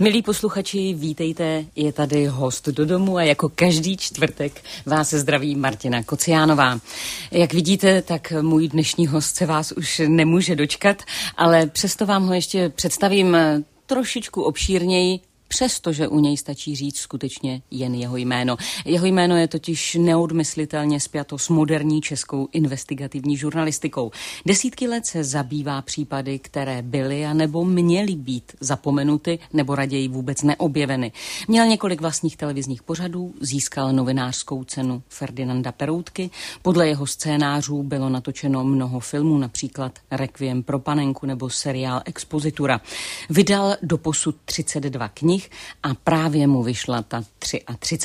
Milí posluchači, vítejte, je tady host do domu a jako každý čtvrtek vás zdraví Martina Kociánová. Jak vidíte, tak můj dnešní host se vás už nemůže dočkat, ale přesto vám ho ještě představím trošičku obšírněji, přestože u něj stačí říct skutečně jen jeho jméno. Jeho jméno je totiž neodmyslitelně spjato s moderní českou investigativní žurnalistikou. Desítky let se zabývá případy, které byly a nebo měly být zapomenuty nebo raději vůbec neobjeveny. Měl několik vlastních televizních pořadů, získal novinářskou cenu Ferdinanda Peroutky. Podle jeho scénářů bylo natočeno mnoho filmů, například Requiem pro panenku nebo seriál Expozitura. Vydal do posud 32 knih, knih a právě mu vyšla ta 33.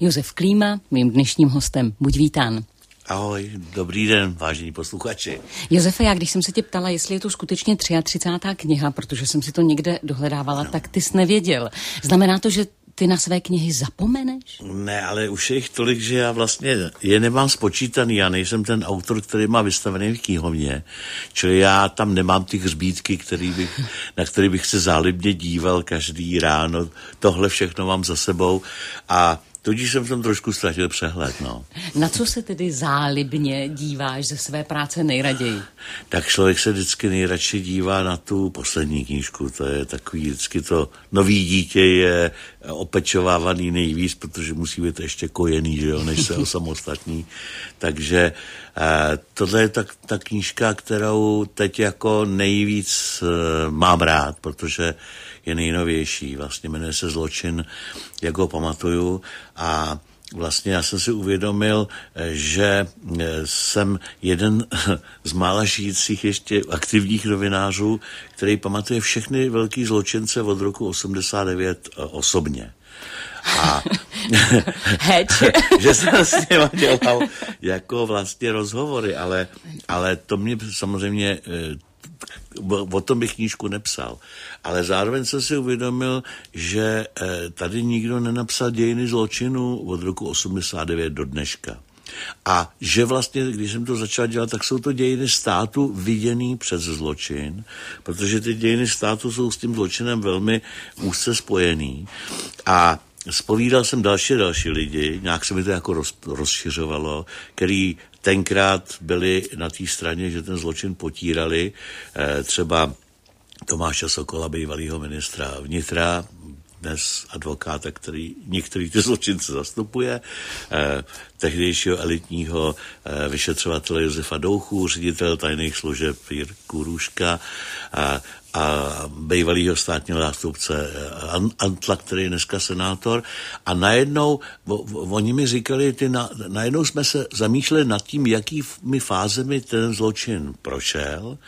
Josef Klíma, mým dnešním hostem. Buď vítán. Ahoj, dobrý den, vážení posluchači. Josefe, já když jsem se tě ptala, jestli je to skutečně 33. kniha, protože jsem si to někde dohledávala, no. tak ty jsi nevěděl. Znamená to, že ty na své knihy zapomeneš? Ne, ale už je jich tolik, že já vlastně je nemám spočítaný. Já nejsem ten autor, který má vystavený v knihovně. Čili já tam nemám ty hřbítky, který bych, na který bych se zálibně díval každý ráno. Tohle všechno mám za sebou a Tudíž jsem v tom trošku ztratil přehled, no. Na co se tedy zálibně díváš ze své práce nejraději? Tak člověk se vždycky nejradši dívá na tu poslední knížku. To je takový vždycky to nový dítě je opečovávaný nejvíc, protože musí být ještě kojený, že jo, než se osamostatní. Takže eh, tohle je tak, ta knížka, kterou teď jako nejvíc eh, mám rád, protože je nejnovější. Vlastně jmenuje se Zločin, jak ho pamatuju. A vlastně já jsem si uvědomil, že jsem jeden z mála žijících ještě aktivních novinářů, který pamatuje všechny velký zločince od roku 89 osobně. A že jsem s něma dělal jako vlastně rozhovory, ale, ale to mě samozřejmě eh, o tom bych knížku nepsal. Ale zároveň jsem si uvědomil, že eh, tady nikdo nenapsal dějiny zločinu od roku 89 do dneška. A že vlastně, když jsem to začal dělat, tak jsou to dějiny státu viděný přes zločin, protože ty dějiny státu jsou s tím zločinem velmi úzce spojený. A Spovídal jsem další další lidi, nějak se mi to jako roz, rozšiřovalo, který tenkrát byli na té straně, že ten zločin potírali. Eh, třeba Tomáše Sokola, bývalého ministra vnitra, dnes advokáta, který některý ty zločince zastupuje, eh, tehdejšího elitního eh, vyšetřovatele Josefa Douchu, ředitel tajných služeb Jirku Růžka a, a bývalýho státního zástupce eh, Antla, který je dneska senátor. A najednou, oni mi říkali, ty na, najednou jsme se zamýšleli nad tím, jakými fázemi ten zločin prošel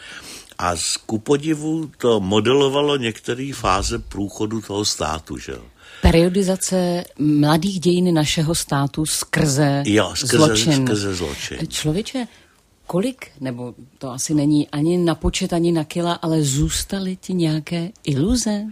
a z ku podivu to modelovalo některé fáze průchodu toho státu, že jo. Periodizace mladých dějin našeho státu skrze, jo, skrze zločin. Skrze zločin. Člověče, kolik, nebo to asi není ani na počet, ani na kila, ale zůstaly ti nějaké iluze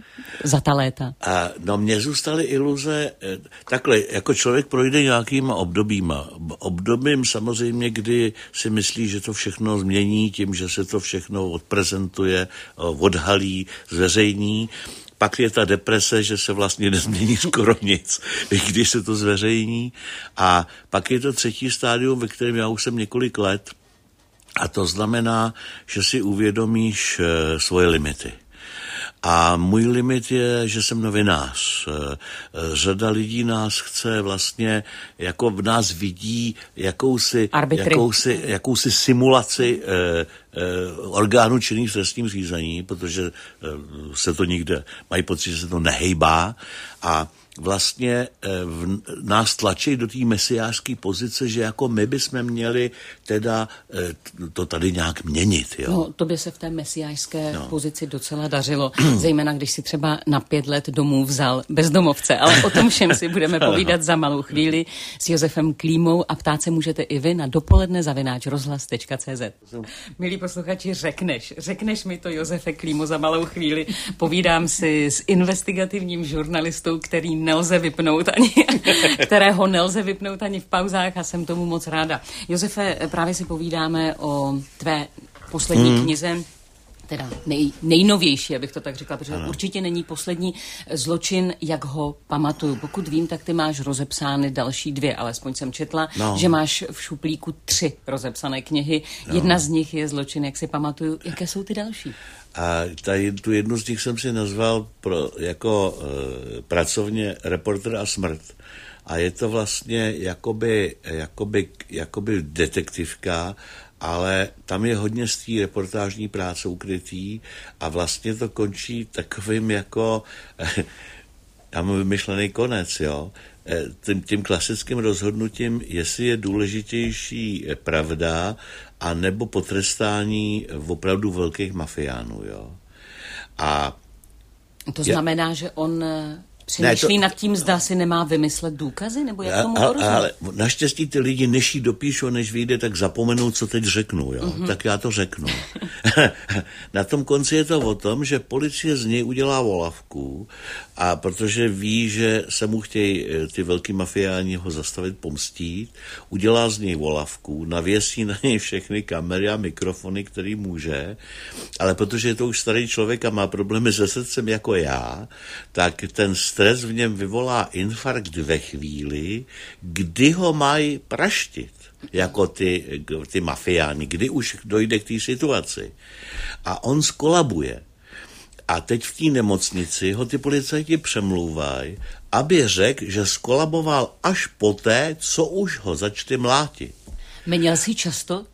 za ta léta? A, no mně zůstaly iluze, eh, takhle, jako člověk projde nějakýma obdobíma. Obdobím samozřejmě, kdy si myslí, že to všechno změní tím, že se to všechno odprezentuje, odhalí, zveřejní. Pak je ta deprese, že se vlastně nezmění skoro nic, když se to zveřejní. A pak je to třetí stádium, ve kterém já už jsem několik let, a to znamená, že si uvědomíš eh, svoje limity. A můj limit je, že jsem novinář. Eh, řada lidí nás chce vlastně, jako v nás vidí jakousi, jakousi, jakousi simulaci eh, eh, orgánů činných v trestním řízení, protože eh, se to nikde, mají pocit, že se to nehejbá a vlastně eh, v, nás tlačí do té mesiářské pozice, že jako my bychom měli teda eh, to tady nějak měnit. Jo? No, to by se v té mesiářské no. pozici docela dařilo, zejména když si třeba na pět let domů vzal bezdomovce, ale o tom všem si budeme povídat za malou chvíli s Josefem Klímou a ptát se můžete i vy na dopoledne zavináč rozhlas.cz. Milí posluchači, řekneš, řekneš mi to Josefe Klímo za malou chvíli. Povídám si s investigativním žurnalistou, který nelze vypnout ani, kterého nelze vypnout ani v pauzách a jsem tomu moc ráda. Josefe, právě si povídáme o tvé poslední hmm. knize teda nej, nejnovější, abych to tak řekla, protože ano. určitě není poslední zločin, jak ho pamatuju. Pokud vím, tak ty máš rozepsány další dvě, alespoň jsem četla, no. že máš v šuplíku tři rozepsané knihy. No. Jedna z nich je zločin, jak si pamatuju. Jaké jsou ty další? A tady, tu jednu z nich jsem si nazval pro, jako e, pracovně reporter a smrt. A je to vlastně jakoby, jakoby, jakoby detektivka, ale tam je hodně z té reportážní práce ukrytý a vlastně to končí takovým jako tam vymyšlený konec, jo. E, tím, tím klasickým rozhodnutím, jestli je důležitější pravda a nebo potrestání opravdu velkých mafiánů, jo. A to znamená, že on Přemýšlí ne, to, nad tím, zda si nemá vymyslet důkazy, nebo jak tomu a, Ale naštěstí ty lidi, než jí dopíšou, než vyjde, tak zapomenou, co teď řeknu. Jo? Mm-hmm. Tak já to řeknu. Na tom konci je to o tom, že policie z něj udělá volavku a protože ví, že se mu chtějí eh, ty velký mafiáni ho zastavit, pomstít, udělá z něj volavku, navěsí na něj všechny kamery a mikrofony, který může, ale protože je to už starý člověk a má problémy se srdcem jako já, tak ten stres v něm vyvolá infarkt ve chvíli, kdy ho mají praštit jako ty, ty mafiáni, kdy už dojde k té situaci. A on skolabuje. A teď v té nemocnici ho ty policajti přemlouvají, aby řekl, že skolaboval až poté, co už ho začali mlátit. Měl jsi často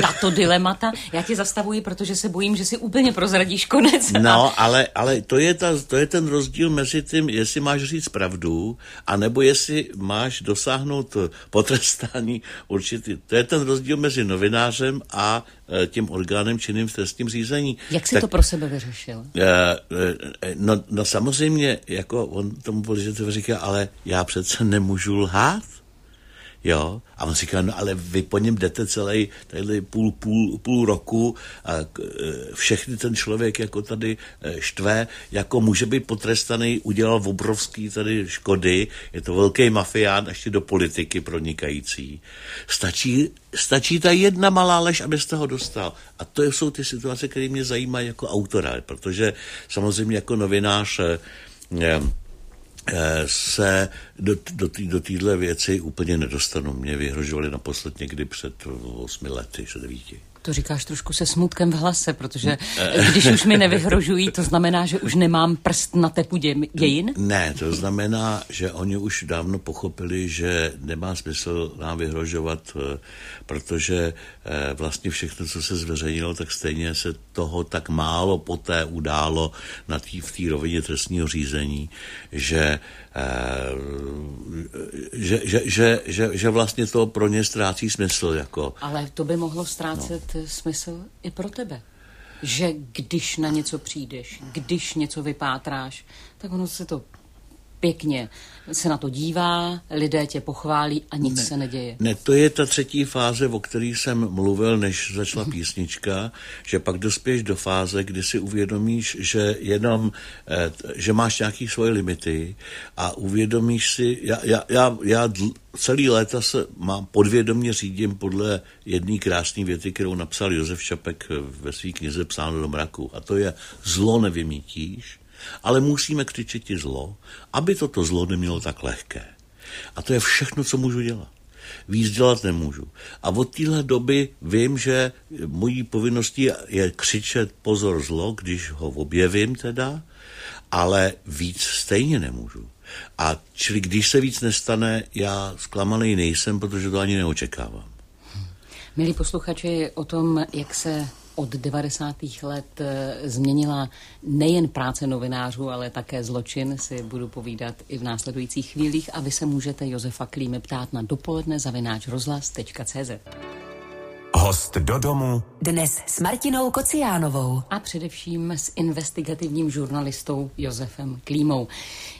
tato dilemata? Já tě zastavuji, protože se bojím, že si úplně prozradíš konec. No, ale, ale to, je ta, to je ten rozdíl mezi tím, jestli máš říct pravdu, anebo jestli máš dosáhnout potrestání určitý. To je ten rozdíl mezi novinářem a e, tím orgánem činným v trestním řízení. Jak jsi tak, to pro sebe vyřešil? Uh, no, no samozřejmě, jako on tomu policajtovi říká, ale já přece nemůžu lhát. Jo? A on říká, no ale vy po něm jdete celý tady půl, půl, půl roku a e, všechny ten člověk jako tady e, štve, jako může být potrestaný, udělal obrovský tady škody, je to velký mafián, ještě do politiky pronikající. Stačí, stačí ta jedna malá lež, abyste ho dostal. A to jsou ty situace, které mě zajímají jako autora, protože samozřejmě jako novinář eh, Eh, se do, do, do téhle věci úplně nedostanu. Mě vyhrožovali naposled někdy před osmi lety, před devíti. To říkáš trošku se smutkem v hlase, protože když už mi nevyhrožují, to znamená, že už nemám prst na tepu dě, dějin? Ne, to znamená, že oni už dávno pochopili, že nemá smysl nám vyhrožovat, eh, protože eh, vlastně všechno, co se zveřejnilo, tak stejně se toho tak málo poté událo na tý, v té rovině trestního řízení, že že, že, že, že, že vlastně to pro ně ztrácí smysl. Jako. Ale to by mohlo ztrácet no. Smysl i pro tebe. Že když na něco přijdeš, když něco vypátráš, tak ono se to pěkně se na to dívá, lidé tě pochválí a nic ne, se neděje. Ne, to je ta třetí fáze, o které jsem mluvil, než začala písnička, že pak dospěš do fáze, kdy si uvědomíš, že jenom, eh, že máš nějaké svoje limity a uvědomíš si, já, já, já, já celý léta se mám podvědomě řídím podle jedné krásné věty, kterou napsal Josef Čapek ve své knize Psáno do mraku. A to je zlo nevymítíš, ale musíme křičet ti zlo, aby toto zlo nemělo tak lehké. A to je všechno, co můžu dělat. Víc dělat nemůžu. A od téhle doby vím, že mojí povinností je křičet pozor zlo, když ho objevím teda, ale víc stejně nemůžu. A čili když se víc nestane, já zklamaný nejsem, protože to ani neočekávám. Milí posluchači, o tom, jak se od 90. let eh, změnila nejen práce novinářů, ale také zločin, si budu povídat i v následujících chvílích a vy se můžete Josefa Klímy ptát na dopoledne zavináč rozhlas.cz. Host do domu. Dnes s Martinou Kociánovou. A především s investigativním žurnalistou Josefem Klímou.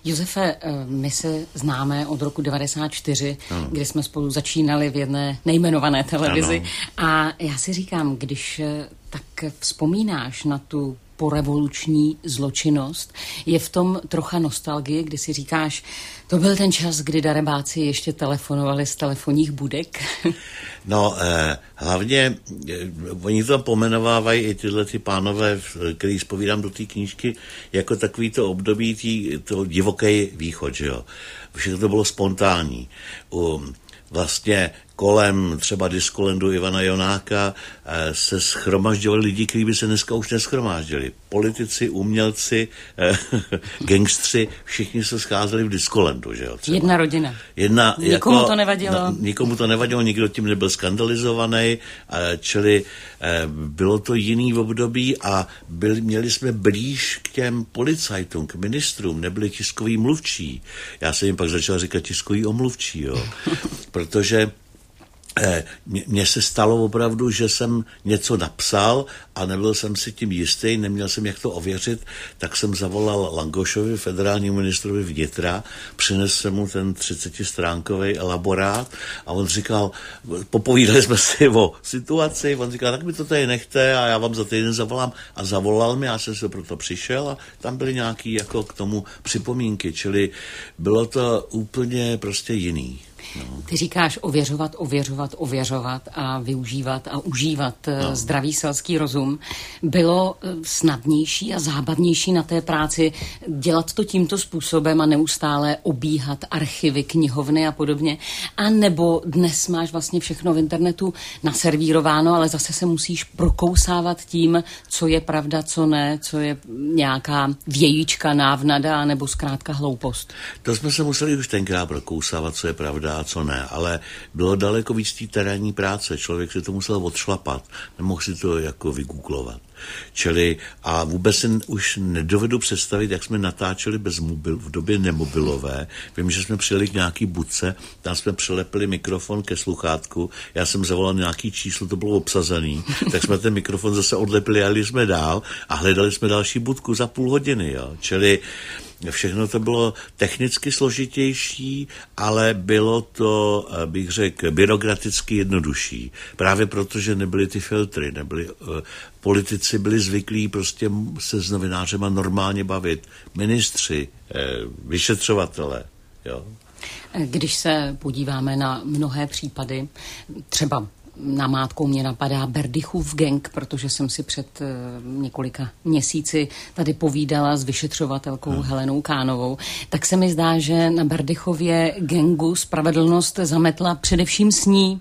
Josefe, eh, my se známe od roku 94, ano. kdy jsme spolu začínali v jedné nejmenované televizi. Ano. A já si říkám, když eh, tak vzpomínáš na tu porevoluční zločinnost. Je v tom trocha nostalgie, kdy si říkáš, to byl ten čas, kdy darebáci ještě telefonovali z telefonních budek? no, eh, hlavně, eh, oni to pomenovávají i tyhle ty pánové, který spovídám do té knížky, jako takový to období tý, to divoký východ, že jo. Všechno to bylo spontánní. U, vlastně kolem třeba diskolendu Ivana Jonáka eh, se schromažďovali lidi, kteří by se dneska už neschromáždili. Politici, umělci, eh, gangstři, všichni se scházeli v diskolendu. Že jo, třeba. Jedna rodina. Jedna, nikomu jako, to nevadilo. No, nikomu to nevadilo, nikdo tím nebyl skandalizovaný, eh, čili bylo to jiný v období a byli, měli jsme blíž k těm policajtům, k ministrům, nebyli tiskoví mluvčí. Já jsem jim pak začal říkat tiskový omluvčí, jo. protože mně se stalo opravdu, že jsem něco napsal a nebyl jsem si tím jistý, neměl jsem jak to ověřit, tak jsem zavolal Langošovi, federálnímu ministrovi vnitra, přinesl jsem mu ten 30-stránkový elaborát a on říkal, popovídali jsme si o situaci, on říkal, tak mi to tady nechte a já vám za týden zavolám a zavolal mi, já jsem se proto přišel a tam byly nějaký jako k tomu připomínky, čili bylo to úplně prostě jiný. No. Ty říkáš ověřovat, ověřovat, ověřovat a využívat a užívat eh, no. zdravý selský rozum. Bylo eh, snadnější a zábavnější na té práci dělat to tímto způsobem a neustále obíhat archivy, knihovny a podobně. A nebo dnes máš vlastně všechno v internetu naservírováno, ale zase se musíš prokousávat tím, co je pravda, co ne, co je nějaká vějíčka, návnada nebo zkrátka hloupost. To jsme se museli už tenkrát prokousávat, co je pravda a co ne, ale bylo daleko víc té terénní práce. Člověk si to musel odšlapat, nemohl si to jako vygooglovat. Čili a vůbec si už nedovedu představit, jak jsme natáčeli bez mobil, v době nemobilové. Vím, že jsme přijeli k nějaký budce, tam jsme přilepili mikrofon ke sluchátku, já jsem zavolal nějaký číslo, to bylo obsazený, tak jsme ten mikrofon zase odlepili a jeli jsme dál a hledali jsme další budku za půl hodiny. Jo. Čili Všechno to bylo technicky složitější, ale bylo to, eh, bych řekl, byrokraticky jednodušší. Právě proto, že nebyly ty filtry, nebyly, uh, politici byli zvyklí prostě se s novinářema normálně bavit. Ministři, uh, vyšetřovatele, jo. Když se podíváme na mnohé případy, třeba namátkou mě napadá Berdychův gang, protože jsem si před uh, několika měsíci tady povídala s vyšetřovatelkou hmm. Helenou Kánovou, tak se mi zdá, že na Berdychově gangu spravedlnost zametla především s ní.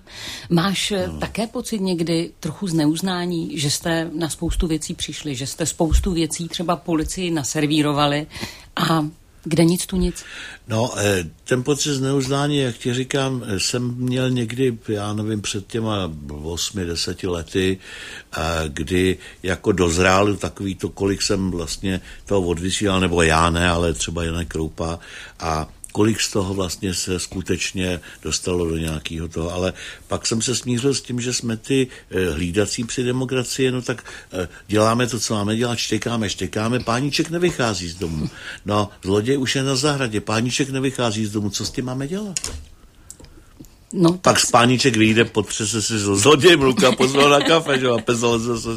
Máš eh, hmm. také pocit někdy trochu zneuznání, že jste na spoustu věcí přišli, že jste spoustu věcí třeba policii naservírovali a kde nic, tu nic? No, eh, ten pocit zneuznání, jak ti říkám, eh, jsem měl někdy, já nevím, před těma osmi, deseti lety, eh, kdy jako dozrál takový to, kolik jsem vlastně toho odvysílal, nebo já ne, ale třeba Janek Kroupa a kolik z toho vlastně se skutečně dostalo do nějakého toho. Ale pak jsem se smířil s tím, že jsme ty eh, hlídací při demokracii, no tak eh, děláme to, co máme dělat, štěkáme, štěkáme, páníček nevychází z domu. No, zloděj už je na zahradě, páníček nevychází z domu, co s tím máme dělat? No, Pak spáníček vyjde, potřese si zloděj, mluka, pozval na kafe, že a pezal zase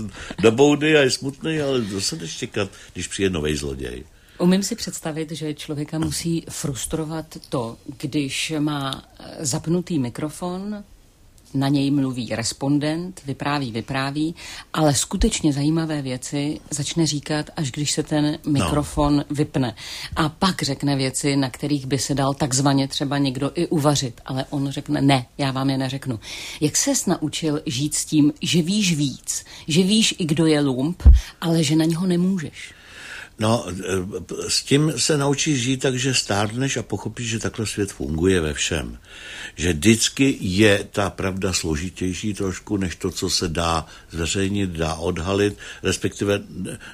do boudy a je smutný, ale zase jdeš čekat, když přijde nový zloděj. Umím si představit, že člověka musí frustrovat to, když má eh, zapnutý mikrofon, na něj mluví respondent, vypráví, vypráví, ale skutečně zajímavé věci začne říkat, až když se ten mikrofon no. vypne. A pak řekne věci, na kterých by se dal takzvaně třeba někdo i uvařit, ale on řekne, ne, já vám je neřeknu. Jak ses naučil žít s tím, že víš víc, že víš i kdo je lump, ale že na něho nemůžeš? No, e, s tím se naučíš žít tak, že stárneš a pochopíš, že takhle svět funguje ve všem. Že vždycky je ta pravda složitější trošku, než to, co se dá zveřejnit, dá odhalit, respektive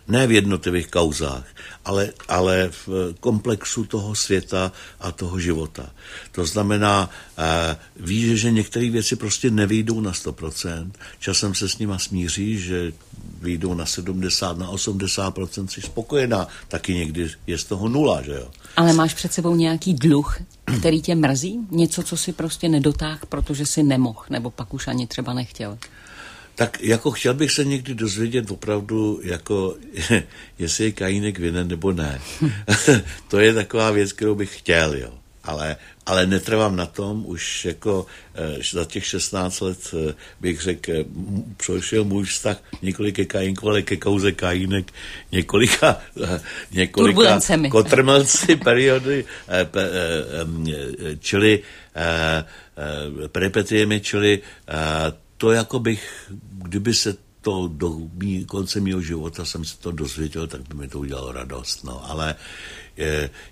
ne v jednotlivých kauzách, ale, ale v komplexu toho světa a toho života. To znamená, eh, víš, že některé věci prostě nevyjdou na 100%, časem se s nima smíří, že vyjdou na 70, na 80%, jsi spokojená, taky někdy je z toho nula, že jo. Ale máš před sebou nějaký dluh, který tě mrzí? Něco, co si prostě nedotáh, protože si nemohl, nebo pak už ani třeba nechtěl? Tak jako chtěl bych se někdy dozvědět opravdu, jako jestli je Kajínek vinen nebo ne. to je taková věc, kterou bych chtěl, jo. Ale, ale netrvám na tom, už jako e, za těch 16 let e, bych řekl, e, prošel můj vztah několik ke Kajinku, ale ke kauze Kajínek několika, několika kotrmelci periody, pe, čili peripetiemi, čili to jako bych, kdyby se to do mý, konce mého života jsem se to dozvěděl, tak by mi to udělalo radost. No. Ale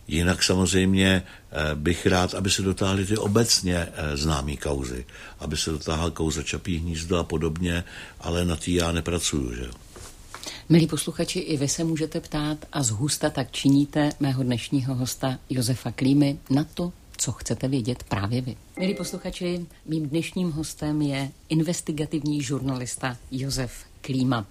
jinak samozřejmě eh, bych rád, aby se dotáhly ty obecně eh, známé kauzy, aby se dotáhla kauza Čapí hnízdo a podobně, ale na tý já nepracuju. Že? Milí posluchači, i vy se můžete ptát a zhusta tak činíte mého dnešního hosta Josefa Klímy na to, co chcete vědět právě vy. Milí posluchači, mým dnešním hostem je investigativní žurnalista Josef Klíma.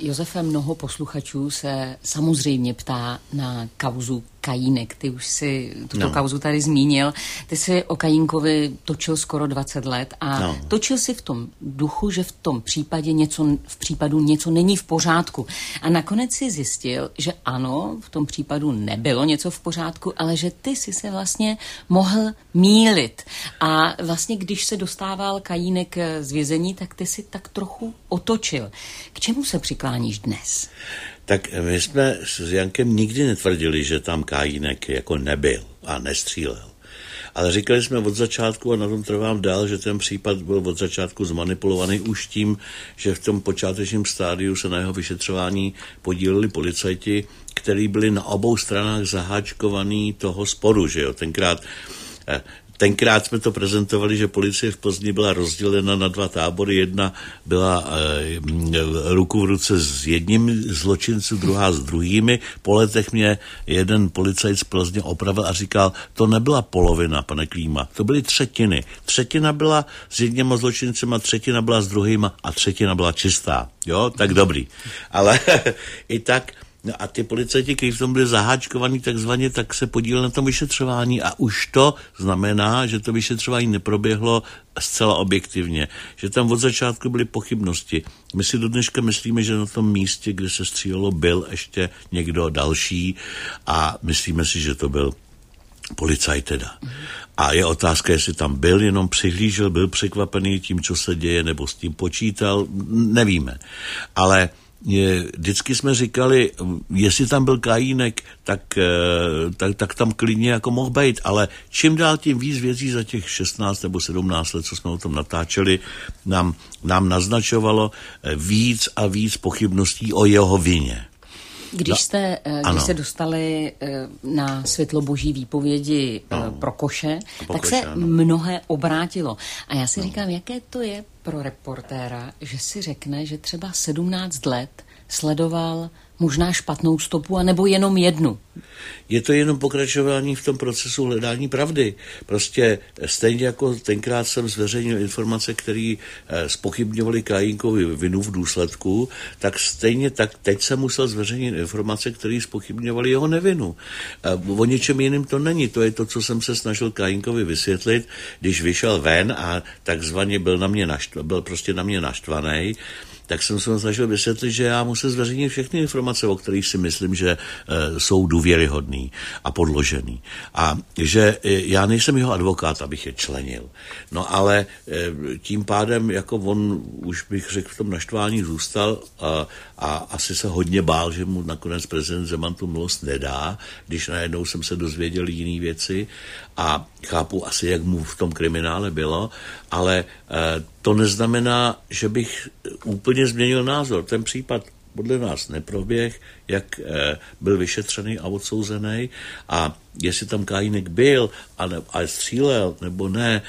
Josefe, mnoho posluchačů se samozřejmě ptá na kauzu Kajínek. Ty už si tuto no. kauzu tady zmínil. Ty si o Kajínkovi točil skoro 20 let a no. točil si v tom duchu, že v tom případě něco, v případu něco není v pořádku. A nakonec si zjistil, že ano, v tom případu nebylo něco v pořádku, ale že ty si se vlastně mohl mílit. A vlastně, když se dostával Kajínek z vězení, tak ty si tak trochu otočil. K čemu se přikláníš dnes? Tak my jsme s Jankem nikdy netvrdili, že tam Kajínek jako nebyl a nestřílel. Ale říkali jsme od začátku, a na tom trvám dál, že ten případ byl od začátku zmanipulovaný už tím, že v tom počátečním stádiu se na jeho vyšetřování podíleli policajti, kteří byli na obou stranách zaháčkovaný toho sporu, že jo. Tenkrát eh, tenkrát jsme to prezentovali, že policie v Plzni byla rozdělena na dva tábory. Jedna byla e, ruku v ruce s jedním zločinců, druhá s druhými. Po letech mě jeden policajt z Plzně opravil a říkal, to nebyla polovina, pane Klíma, to byly třetiny. Třetina byla s jedněma zločincema, třetina byla s druhýma a třetina byla čistá. Jo, tak dobrý. Ale i tak No a ty policajti, kteří v tom byli zaháčkovaní takzvaně, tak se podíleli na tom vyšetřování a už to znamená, že to vyšetřování neproběhlo zcela objektivně, že tam od začátku byly pochybnosti. My si do dneška myslíme, že na tom místě, kde se střílelo, byl ještě někdo další a myslíme si, že to byl policajt teda. A je otázka, jestli tam byl, jenom přihlížel, byl překvapený tím, co se děje, nebo s tím počítal, nevíme. Ale vždycky jsme říkali, jestli tam byl Kajínek, tak, eh, tak, tak tam klidně jako mohl být, ale čím dál tím víc věcí za těch 16 nebo 17 let, co jsme o tom natáčeli, nám, nám naznačovalo eh, víc a víc pochybností o jeho vině. Když no, jste, eh, když ano. se dostali na světlo boží výpovědi no. pro koše, po tak koše, se ano. mnohé obrátilo. A já si no. říkám, jaké to je pro reportéra, že si řekne, že třeba 17 let sledoval možná špatnou stopu, anebo jenom jednu. Je to jenom pokračování v tom procesu hledání pravdy. Prostě stejně jako tenkrát jsem zveřejnil informace, které eh, spochybňovaly Kajínkovi vinu v důsledku, tak stejně tak teď jsem musel zveřejnit informace, které spochybňovaly jeho nevinu. O ničem jiným to není. To je to, co jsem se snažil Kajínkovi vysvětlit, když vyšel ven a takzvaně byl na mě naštvaný, byl prostě na mě naštvaný tak jsem se snažil vysvětlit, že já musím zveřejnit všechny informace, o kterých si myslím, že e, jsou důvěryhodný a podložený. A že e, já nejsem jeho advokát, abych je členil. No ale e, tím pádem, jako on už bych řekl v tom naštvání zůstal a, a asi se hodně bál, že mu nakonec prezident Zeman tu milost nedá, když najednou jsem se dozvěděl jiné věci a chápu asi, jak mu v tom kriminále bylo, ale eh, to neznamená, že bych úplně změnil názor. Ten případ podle nás neproběh, jak eh, byl vyšetřený a odsouzený a jestli tam Kajínek byl a, ne, a střílel nebo ne,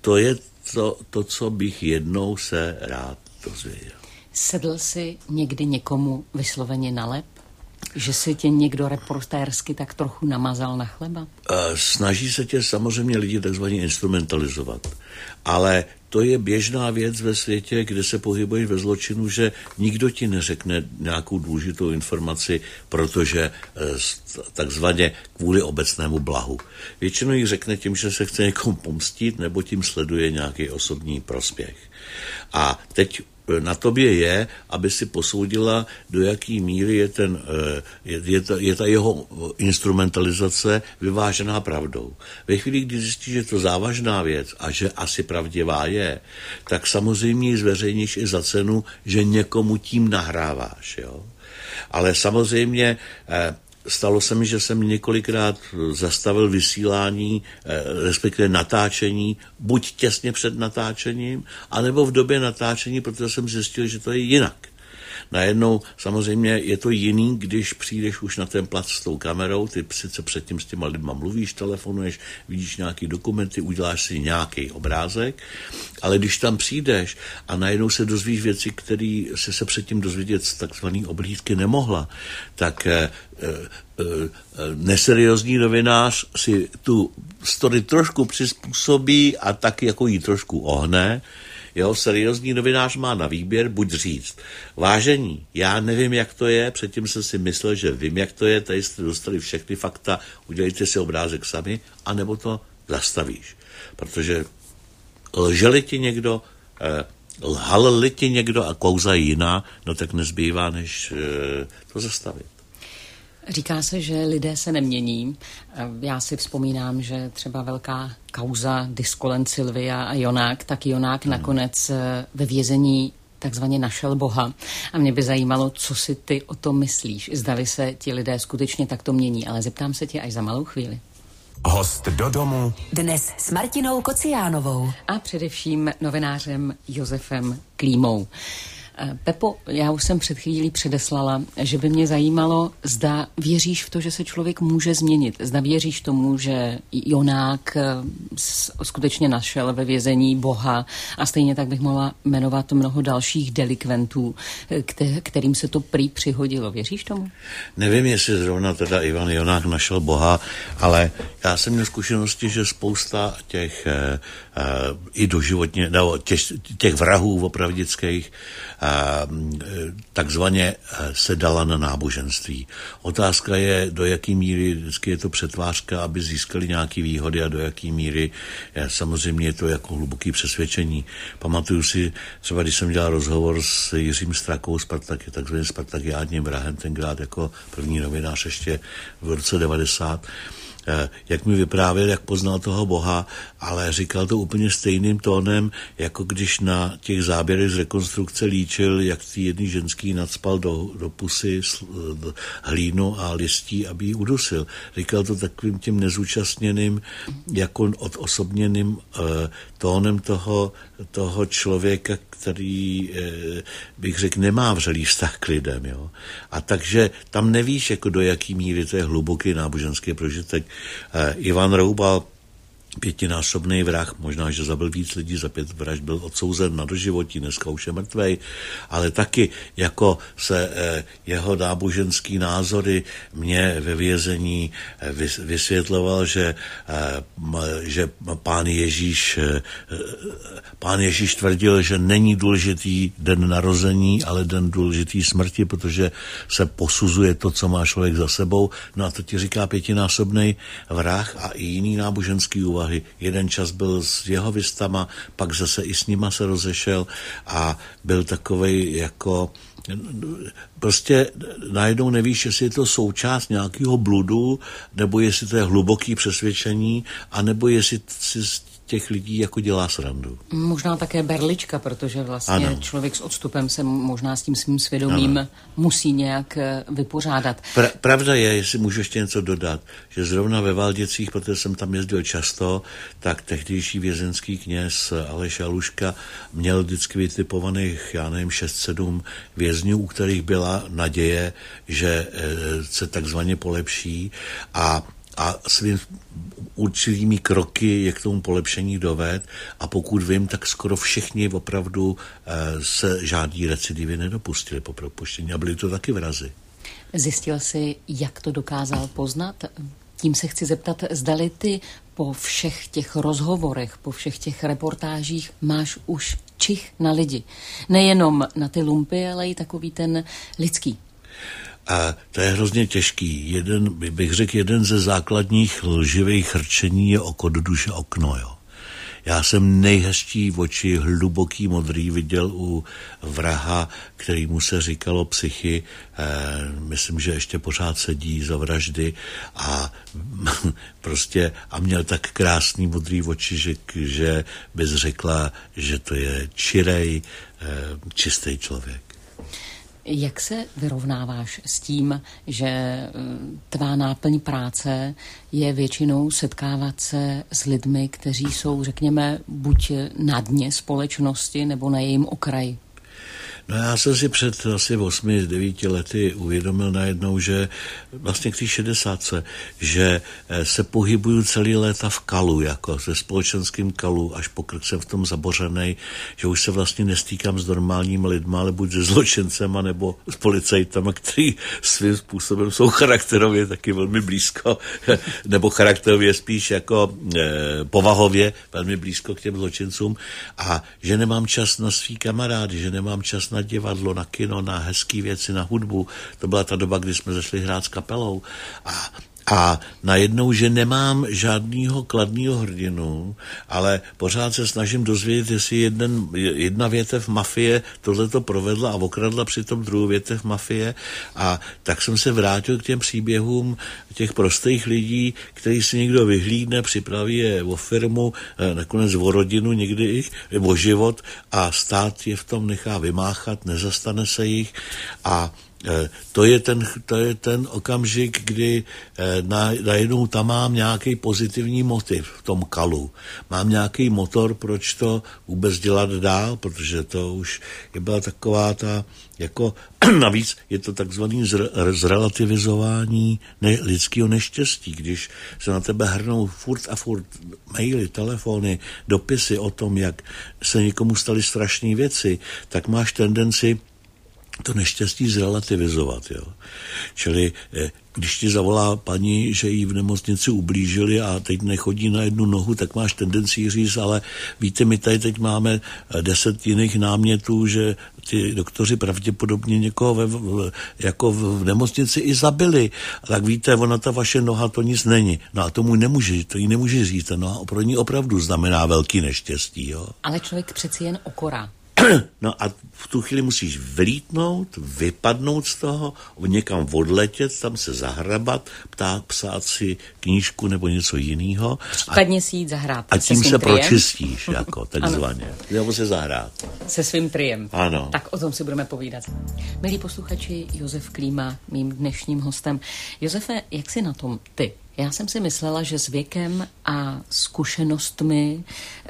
to je to, to, co bych jednou se rád dozvěděl. Sedl si někdy někomu vysloveně na lep? Že si tě někdo reportérsky tak trochu namazal na chleba? Snaží se tě samozřejmě lidi takzvaně instrumentalizovat. Ale to je běžná věc ve světě, kde se pohybuješ ve zločinu, že nikdo ti neřekne nějakou důležitou informaci, protože eh, takzvaně kvůli obecnému blahu. Většinou ji řekne tím, že se chce někomu pomstit nebo tím sleduje nějaký osobní prospěch. A teď na tobě je, aby si posoudila, do jaký míry je, ten, eh, je, je, ta, je ta jeho instrumentalizace vyvážená pravdou. Ve chvíli, kdy zjistíš, že je to závažná věc a že asi pravdivá je, tak samozřejmě ji zveřejníš i za cenu, že někomu tím nahráváš. Jo? Ale samozřejmě eh, Stalo se mi, že jsem několikrát zastavil vysílání, eh, respektive natáčení, buď těsně před natáčením, anebo v době natáčení, protože jsem zjistil, že to je jinak. Najednou samozřejmě je to jiný, když přijdeš už na ten plac s tou kamerou, ty sice předtím s těma lidma mluvíš, telefonuješ, vidíš nějaký dokumenty, uděláš si nějaký obrázek, ale když tam přijdeš a najednou se dozvíš věci, které se se předtím dozvědět z takzvané oblídky nemohla, tak eh, eh, eh, neseriózní novinář si tu story trošku přizpůsobí a taky jako ji trošku ohne, Jo, seriózní novinář má na výběr buď říct, vážení, já nevím, jak to je, předtím jsem si myslel, že vím, jak to je, tady jste dostali všechny fakta, udělejte si obrázek sami, anebo to zastavíš. Protože lželi ti někdo, eh, lhal ti někdo a kouza jiná, no tak nezbývá, než eh, to zastavit. Říká se, že lidé se nemění. Já si vzpomínám, že třeba velká kauza Diskolen Silvia a Jonák, tak Jonák hmm. nakonec eh, ve vězení takzvaně našel Boha. A mě by zajímalo, co si ty o tom myslíš. Zdali se ti lidé skutečně takto mění, ale zeptám se tě až za malou chvíli. Host do domu. Dnes s Martinou Kociánovou. A především novinářem Josefem Klímou. Pepo, já už jsem před chvílí předeslala, že by mě zajímalo, zda věříš v to, že se člověk může změnit. Zda věříš tomu, že Jonák eh, skutečně našel ve vězení Boha a stejně tak bych mohla jmenovat mnoho dalších delikventů, eh, kterým se to prý přihodilo. Věříš tomu? Nevím, jestli zrovna teda Ivan Jonák našel Boha, ale já jsem měl zkušenosti, že spousta těch eh, i doživotně, těch, těch vrahů opravdických takzvaně se dala na náboženství. Otázka je, do jaký míry vždycky je to přetvářka, aby získali nějaké výhody a do jaký míry samozřejmě je to jako hluboký přesvědčení. Pamatuju si, třeba když jsem dělal rozhovor s Jiřím Strakou, Spartak, takzvaným Spartakiádním vrahem, tenkrát jako první novinář ještě v roce 90, Eh, jak mi vyprávěl, jak poznal toho Boha, ale říkal to úplně stejným tónem, jako když na těch záběrech z rekonstrukce líčil, jak ty jedný ženský nadspal do, do pusy hlínu a listí, aby ji udusil. Říkal to takovým tím nezúčastněným, jako odosobněným e, tónem toho, toho člověka, který, e, bych řekl, nemá vřelý vztah k lidem. Jo? A takže tam nevíš, jako do jaký míry to je hluboký náboženský prožitek. E, Ivan Roubal pětinásobný vrah, možná, že zabil víc lidí, za pět vražd byl odsouzen na doživotí, dneska už je mrtvej, ale taky jako se eh, jeho náboženský názory mě ve vězení eh, vysvětloval, že, eh, že pán Ježíš, pán Ježíš tvrdil, že není důležitý den narození, ale den důležitý smrti, protože se posuzuje to, co má člověk za sebou. No a to ti říká pětinásobný vrah a i jiný náboženský úvah úvahy. Jeden čas byl s jeho vystama, pak zase i s nima se rozešel a byl takový jako prostě najednou nevíš, jestli je to součást nějakého bludu, nebo jestli to je hluboký přesvědčení, anebo jestli si těch lidí jako dělá srandu. Možná také berlička, protože vlastně ano. člověk s odstupem se možná s tím svým svědomím ano. musí nějak eh, vypořádat. Pra, pravda je, jestli můžu ještě něco dodat, že zrovna ve Valděcích, protože jsem tam jezdil často, tak tehdejší vězenský kněz Aleš Aluška měl vždycky vytipovaných, já nevím, 6-7 vězňů, u kterých byla naděje, že eh, se takzvaně polepší a a svým určitými kroky je k tomu polepšení doved a pokud vím, tak skoro všichni opravdu eh, se žádní recidivy nedopustili po propuštění a byly to taky vrazy. Zjistil jsi, jak to dokázal poznat? tím se chci zeptat, zdali ty po všech těch rozhovorech, po všech těch reportážích máš už čich na lidi. Nejenom na ty lumpy, ale i takový ten lidský. A to je hrozně těžký. Jeden, bych řekl, jeden ze základních lživých chrčení je oko do duše okno. Jo. Já jsem nejhezčí oči hluboký modrý viděl u vraha, který mu se říkalo psychy. Eh, myslím, že ještě pořád sedí za vraždy a prostě a měl tak krásný modrý oči, že, že bys řekla, že to je čirej, eh, čistý člověk. Jak se vyrovnáváš s tím, že eh, tvá náplň práce je většinou setkávat se s lidmi, kteří jsou, řekněme, buď na dně společnosti nebo na jejím okraji? No já jsem si před asi 8-9 lety uvědomil najednou, že vlastně k té 60, že eh, se pohybuju celý léta v kalu, jako se společenským kalu, až pokrk jsem v tom zabořený, že už se vlastně nestýkám s normálními lidmi, ale buď se zločincema nebo s policajtama, který svým způsobem jsou charakterově taky velmi blízko, nebo charakterově spíš jako e, povahově velmi blízko k těm zločincům. A že nemám čas na svý kamarády, že nemám čas na na divadlo, na kino, na hezké věci, na hudbu. To byla ta doba, kdy jsme zašli hrát s kapelou. A a najednou, že nemám žádného kladného hrdinu, ale pořád se snažím dozvědět, jestli jeden, jedna větev mafie tohle to provedla a okradla přitom druhou větev mafie. A tak jsem se vrátil k těm příběhům těch prostých lidí, který si někdo vyhlídne, připraví je o firmu, eh, nakonec o rodinu, někdy i o život a stát je v tom nechá vymáchat, nezastane se jich a to je ten, to je ten okamžik, kdy eh, najednou tam mám nějaký pozitivní motiv v tom kalu. Mám nějaký motor, proč to vůbec dělat dál, protože to už je byla taková ta, jako navíc je to takzvaný zrelativizování ne, lidského neštěstí, když se na tebe hrnou furt a furt maily, telefony, dopisy o tom, jak se někomu staly strašné věci, tak máš tendenci to neštěstí zrelativizovat. Jo. Čili eh, když ti zavolá paní, že jí v nemocnici ublížili a teď nechodí na jednu nohu, tak máš tendenci říct, ale víte, my tady teď máme eh, deset jiných námětů, že ty doktoři pravděpodobně někoho ve, jako v nemocnici i zabili. Tak víte, ona ta vaše noha to nic není. No a tomu nemůže, to jí nemůže říct. No a pro ní opravdu znamená velký neštěstí. Jo. Ale člověk přeci jen okorá. No a v tu chvíli musíš vlítnout, vypadnout z toho, někam odletět, tam se zahrabat, ptát, psát si knížku nebo něco jiného. Případně si jít zahrát. A tím se, se pročistíš, jako takzvaně. Nebo se zahrát. Se svým triem. Ano. Tak o tom si budeme povídat. Milí posluchači, Josef Klíma, mým dnešním hostem. Josefe, jak jsi na tom ty? Já jsem si myslela, že s věkem a zkušenostmi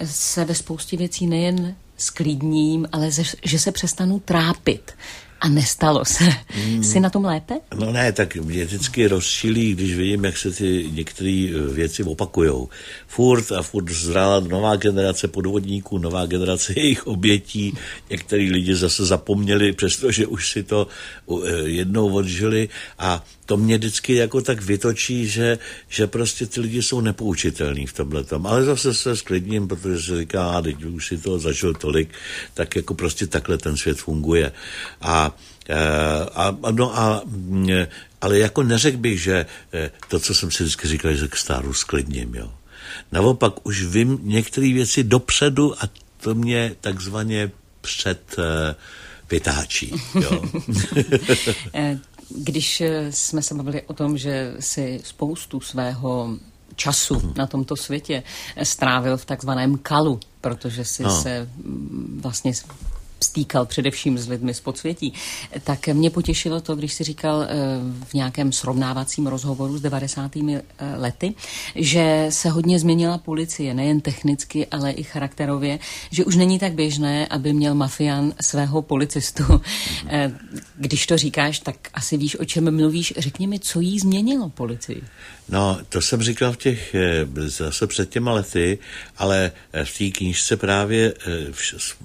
se ve spoustě věcí nejen sklidním, ale že se přestanu trápit. A nestalo se. Hmm. Jsi na tom lépe? No ne, tak mě vždycky rozšilí, když vidím, jak se ty některé eh, věci opakujou. Furt a furt zrála nová generace podvodníků, nová generace jejich obětí. Některý lidi zase zapomněli, přestože už si to eh, jednou odžili a to mě vždycky jako tak vytočí, že, že prostě ty lidi jsou nepoučitelní v tomhle tom. Ale zase se sklidním, protože se říká, a teď už si to zažil tolik, tak jako prostě takhle ten svět funguje. A a, a, no a, mm, ale jako neřekl bych, že eh, to, co jsem si vždycky říkal, že k stáru sklidním, jo. Naopak už vím některé věci dopředu a to mě takzvaně před vytáčí. Jo. Když eh, jsme se bavili o tom, že si spoustu svého času na tomto světě strávil v takzvaném kalu, protože si no. se mm, vlastně stýkal především s lidmi z podsvětí, tak mě potěšilo to, když si říkal eh, v nějakém srovnávacím rozhovoru s 90. Eh, lety, že se hodně změnila policie, nejen technicky, ale i charakterově, že už není tak běžné, aby měl mafián svého policistu. Eh, když to říkáš, tak asi víš, o čem mluvíš. Řekni mi, co jí změnilo policii? No, to jsem říkal v těch, zase před těma lety, ale v té knížce právě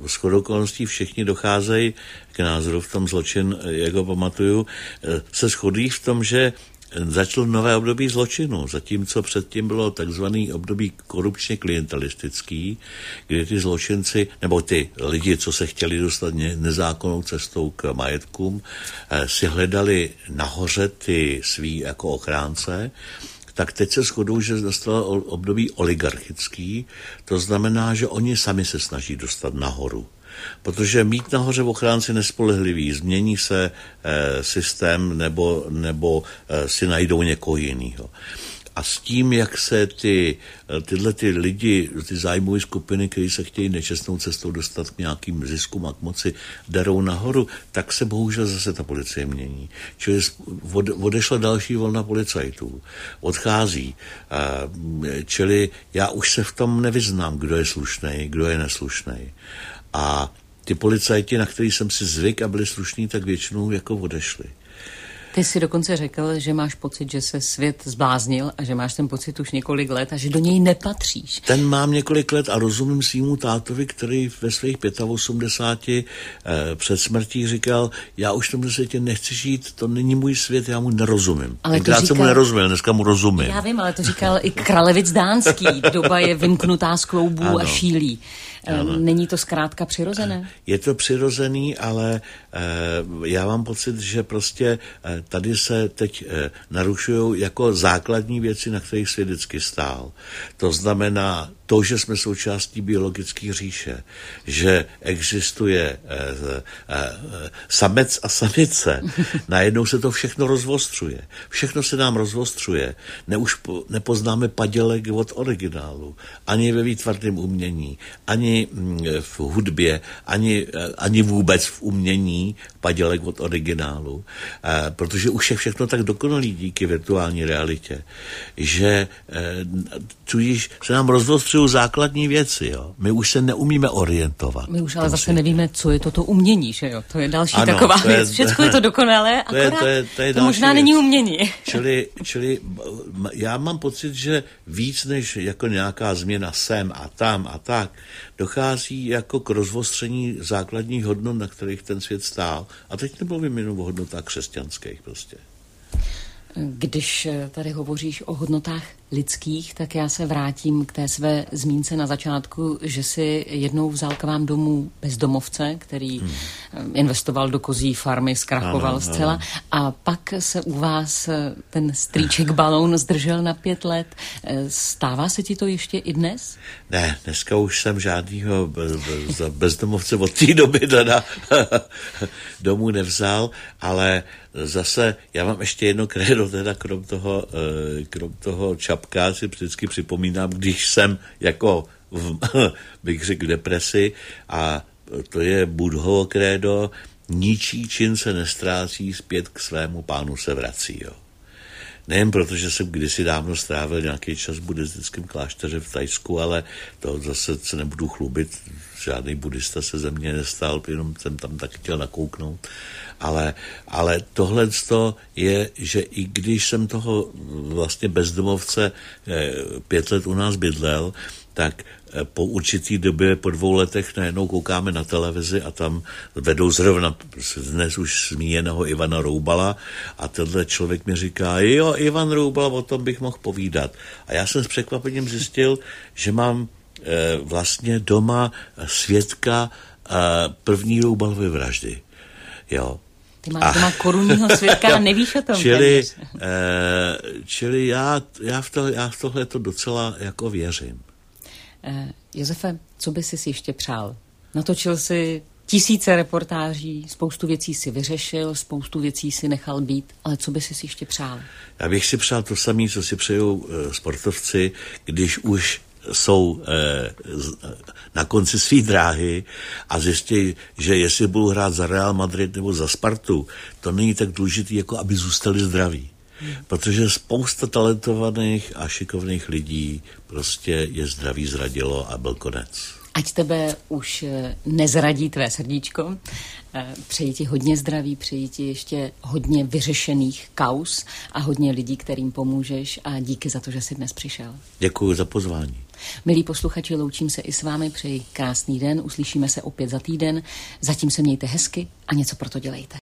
s chodou okolností všichni docházejí k názoru v tom zločin, jak ho pamatuju, se shodí v tom, že začalo nové období zločinu, zatímco předtím bylo takzvaný období korupčně klientelistický, kdy ty zločinci, nebo ty lidi, co se chtěli dostat nezákonnou cestou k majetkům, eh, si hledali nahoře ty svý jako ochránce, tak teď se shodou, že nastalo období oligarchický, to znamená, že oni sami se snaží dostat nahoru. Protože mít nahoře ochránci nespolehlivý, změní se e, systém nebo, nebo e, si najdou někoho jiného. A s tím, jak se ty, tyhle ty lidi, ty zájmové skupiny, které se chtějí nečestnou cestou dostat k nějakým ziskům a k moci, darou nahoru, tak se bohužel zase ta policie mění. Čili odešla další volna policajtů. Odchází. Čili já už se v tom nevyznám, kdo je slušný, kdo je neslušný. A ty policajti, na který jsem si zvyk a byli slušní, tak většinou jako odešli. Ty jsi dokonce řekl, že máš pocit, že se svět zbláznil a že máš ten pocit už několik let a že do něj nepatříš. Ten mám několik let a rozumím svýmu tátovi, který ve svých 85 eh, před smrtí říkal, já už v tomhle světě nechci žít, to není můj svět, já mu nerozumím. Ale Tenkrát říkal... jsem mu nerozuměl, dneska mu rozumím. Já vím, ale to říkal i Kralevic Dánský. Doba je vymknutá z kloubů ano. a šílí. Ano. Není to zkrátka přirozené? Je to přirozený, ale eh, já mám pocit, že prostě eh, tady se teď eh, narušují jako základní věci, na kterých svět vždycky stál. To znamená to, že jsme součástí biologické říše, že existuje eh, eh, samec a samice, najednou se to všechno rozvostřuje. Všechno se nám rozvostřuje. Ne, už po, nepoznáme padělek od originálu. Ani ve výtvarném umění, ani mm, v hudbě, ani, eh, ani vůbec v umění padělek od originálu. Eh, protože už je všechno tak dokonalý díky virtuální realitě, že eh, tudíž se nám rozvostřují jsou základní věci. Jo. My už se neumíme orientovat. My už ale zase světě. nevíme, co je toto umění. Že jo? To je další ano, taková to věc. Je, Všechno je to dokonalé, to je, akorát to, je, to, je to možná věc. není umění. Čili, čili já mám pocit, že víc než jako nějaká změna sem a tam a tak, dochází jako k rozvostření základních hodnot, na kterých ten svět stál. A teď nemluvím jenom o hodnotách křesťanských prostě. Když tady hovoříš o hodnotách lidských, tak já se vrátím k té své zmínce na začátku, že si jednou vzal k vám domů bezdomovce, který hmm. investoval do kozí farmy, zkrachoval ano, zcela ano. a pak se u vás ten strýček balón zdržel na pět let. Stává se ti to ještě i dnes? Ne, dneska už jsem žádnýho bezdomovce od té doby teda domů nevzal, ale zase já mám ještě jedno krédo, teda krom toho, eh, krom toho čapka si vždycky připomínám, když jsem jako v, bych řekl, depresi a to je Budhovo krédo, ničí čin se nestrácí, zpět k svému pánu se vrací. Jo. Nejen proto, že jsem kdysi dávno strávil nějaký čas v buddhistickém klášteře v Tajsku, ale to zase se nebudu chlubit, žádný buddhista se ze mě nestal, jenom jsem tam tak chtěl nakouknout. Ale, ale tohle je, že i když jsem toho vlastně bezdomovce eh, pět let u nás bydlel, tak eh, po určitý době, po dvou letech najednou koukáme na televizi a tam vedou zrovna dnes už zmíněného Ivana Roubala a tenhle člověk mi říká, jo, Ivan Roubal, o tom bych mohl povídat. A já jsem s překvapením zjistil, že mám e, vlastně doma svědka e, první Roubalovy vraždy. Jo. Ty máš doma korunního svědka a nevíš o tom. Čili, e, čili já, já, v to, já v tohle to docela jako věřím. Eh, Josefe, co by si ještě přál? Natočil si tisíce reportáží, spoustu věcí si vyřešil, spoustu věcí si nechal být, ale co by si ještě přál? Já bych si přál to samé, co si přejou e, sportovci, když už jsou e, na konci své dráhy a zjistí, že jestli budou hrát za Real Madrid nebo za Spartu, to není tak důležité, jako aby zůstali zdraví. Protože spousta talentovaných a šikovných lidí prostě je zdraví zradilo a byl konec. Ať tebe už eh, nezradí tvé srdíčko. Eh, přeji ti hodně zdraví, přeji ti ještě hodně vyřešených kaus a hodně lidí, kterým pomůžeš a díky za to, že jsi dnes přišel. Děkuji za pozvání. Milí posluchači, loučím se i s vámi, přeji krásný den, uslyšíme se opět za týden. Zatím se mějte hezky a něco pro to dělejte.